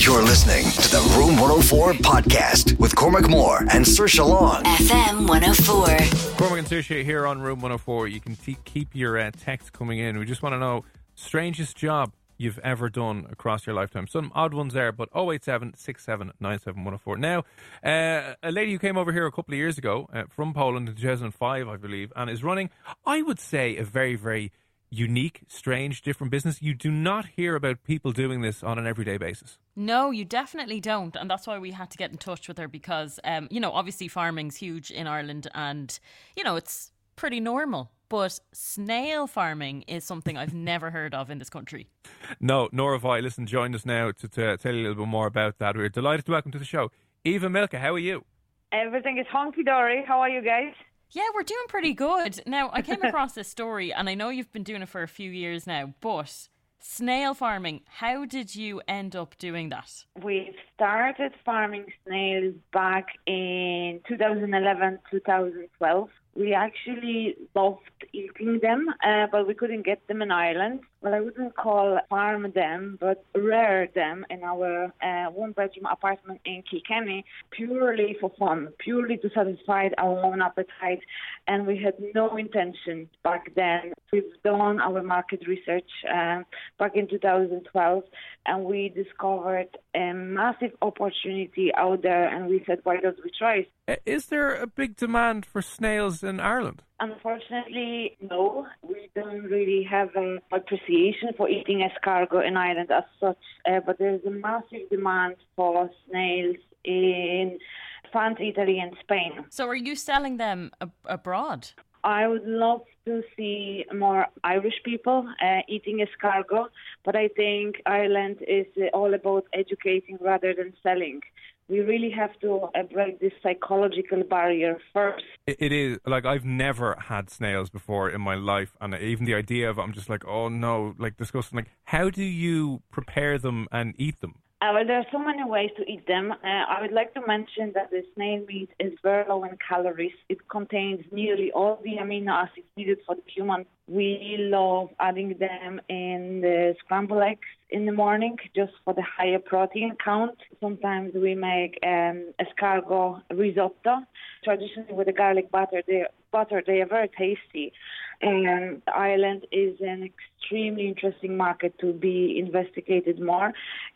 You're listening to the Room 104 podcast with Cormac Moore and Saoirse Long. FM 104. Cormac and Saoirse here on Room 104. You can t- keep your uh, text coming in. We just want to know strangest job you've ever done across your lifetime. Some odd ones there, but 087 Now, uh, a lady who came over here a couple of years ago uh, from Poland in 2005, I believe, and is running, I would say, a very, very unique, strange, different business. You do not hear about people doing this on an everyday basis. No, you definitely don't. And that's why we had to get in touch with her because, um, you know, obviously farming's huge in Ireland and, you know, it's pretty normal. But snail farming is something I've never heard of in this country. No, nor have I. Listen, join us now to, to tell you a little bit more about that. We're delighted to welcome to the show Eva Milka. How are you? Everything is honky dory. How are you guys? Yeah, we're doing pretty good. Now, I came across this story, and I know you've been doing it for a few years now, but snail farming, how did you end up doing that? We started farming snails back in 2011, 2012. We actually loved eating them, uh, but we couldn't get them in Ireland. Well, I wouldn't call farm them, but rear them in our uh, one bedroom apartment in Kilkenny purely for fun, purely to satisfy our own appetite. And we had no intention back then. We've done our market research uh, back in 2012 and we discovered a massive opportunity out there and we said, why don't we try? Uh, is there a big demand for snails in Ireland? Unfortunately, no. We don't really have an appreciation for eating escargot in Ireland as such, uh, but there's a massive demand for snails in France, Italy, and Spain. So, are you selling them ab- abroad? I would love to see more Irish people uh, eating escargot, but I think Ireland is all about educating rather than selling we really have to break this psychological barrier first. It is like I've never had snails before in my life, and even the idea of it, I'm just like, oh no, like disgusting. Like, how do you prepare them and eat them? Uh, well, there are so many ways to eat them. Uh, I would like to mention that the snail meat is very low in calories. It contains nearly all the amino acids needed for the human. We love adding them in the scrambled eggs in the morning just for the higher protein count. Sometimes we make um, escargot risotto, traditionally with the garlic butter. They, butter, they are very tasty and Ireland is an extremely interesting market to be investigated more.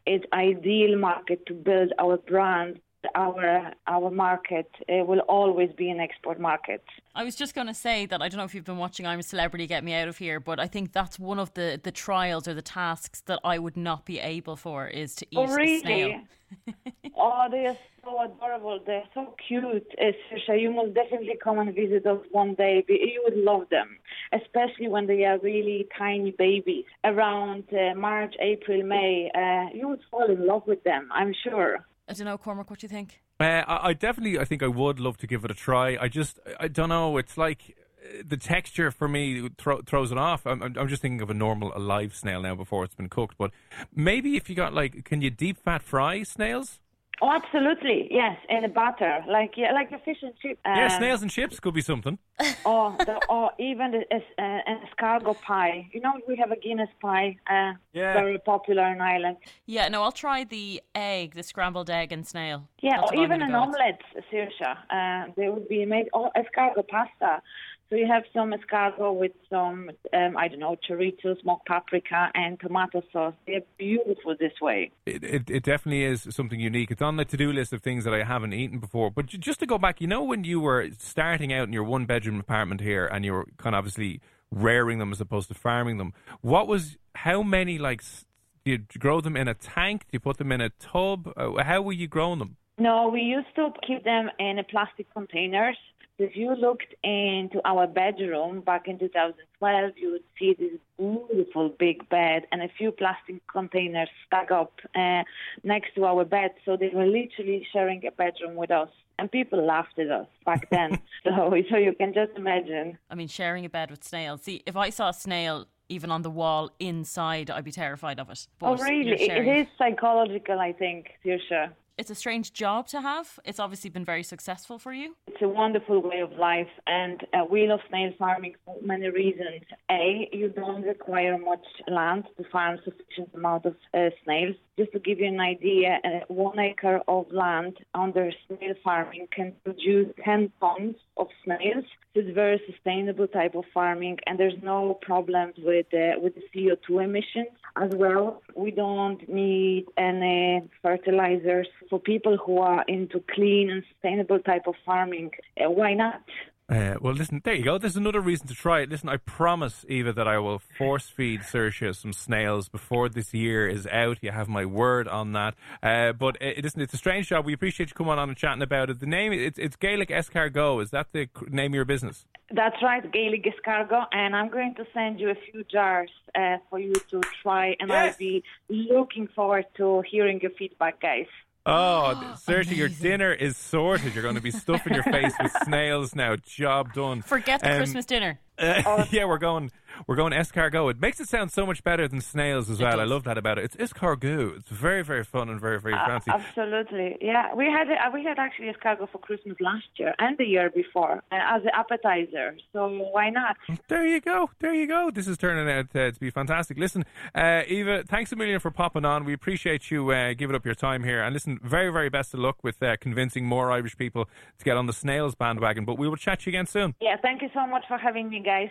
It's ideal market to build our brand. Our our market uh, will always be an export market. I was just going to say that I don't know if you've been watching I'm a Celebrity, Get Me Out of Here, but I think that's one of the the trials or the tasks that I would not be able for is to eat oh, really? a snail. oh, they are so adorable. They're so cute. Uh, you must definitely come and visit us one day. You would love them, especially when they are really tiny babies. Around uh, March, April, May, uh, you would fall in love with them. I'm sure. I don't know, Cormac. What do you think? Uh, I, I definitely, I think I would love to give it a try. I just, I don't know. It's like uh, the texture for me thro- throws it off. I'm, I'm just thinking of a normal alive snail now before it's been cooked. But maybe if you got like, can you deep fat fry snails? Oh, absolutely, yes, in a butter, like yeah, like a fish and chip. Um, yeah, snails and chips could be something. or the, or even the, uh, an escargot pie. You know, we have a Guinness pie, uh, yeah. very popular in Ireland. Yeah, no, I'll try the egg, the scrambled egg and snail. Yeah, That's or even an omelette, Saoirse. Uh, they would be made or escargot pasta. So you have some escargot with some, um, I don't know, chorizo, smoked paprika, and tomato sauce. They're beautiful this way. It, it, it definitely is something unique. It's on the to do list of things that I haven't eaten before. But just to go back, you know, when you were starting out in your one bedroom apartment here and you were kind of obviously rearing them as opposed to farming them, what was, how many, like, do you grow them in a tank? Do you put them in a tub? Uh, How were you growing them? No, we used to keep them in a plastic containers. If you looked into our bedroom back in 2012, you would see this beautiful big bed and a few plastic containers stuck up uh, next to our bed. So they were literally sharing a bedroom with us. And people laughed at us back then. so, so you can just imagine. I mean, sharing a bed with snails. See, if I saw a snail even on the wall inside, I'd be terrified of it. Oh, But really? you're It, is psychological, I think, Saoirse. It's a strange job to have. It's obviously been very successful for you. It's a wonderful way of life, and uh, we love snail farming for many reasons. A, you don't require much land to farm sufficient amount of uh, snails. Just to give you an idea, uh, one acre of land under snail farming can produce 10 tons of snails. So it's a very sustainable type of farming, and there's no problems with uh, with the CO2 emissions as well. We don't need any fertilizers for people who are into clean and sustainable type of farming. Uh, why not? Uh, well, listen, there you go. There's another reason to try it. Listen, I promise, Eva, that I will force feed Saoirse some snails before this year is out. You have my word on that. Uh, but uh, listen, it's a strange job. We appreciate you coming on and chatting about it. The name, it's, it's Gaelic Escargot. Is that the name of your business? That's right, Gaelic escargot, and I'm going to send you a few jars uh, for you to try, and Yes. I'll be looking forward to hearing your feedback, guys. Oh, Saoirse, your dinner is sorted. You're going to be stuffing your face with snails now. Job done. Forget the Um, Christmas dinner. Uh, yeah, we're going. We're going escargot. It makes it sound so much better than snails as well. I love that about it. It's escargot. It's very, very fun and very, very fancy. Absolutely, yeah. We had uh, we had actually escargot for Christmas last year and the year before uh, as an appetizer. So why not? There you go. There you go. This is turning out uh, to be fantastic. Listen, uh, Eva, thanks a million for popping on. We appreciate you uh, giving up your time here. And listen, very, very best of luck with uh, convincing more Irish people to get on the snails bandwagon. But we will chat you again soon. Yeah, thank you so much for having me, guys.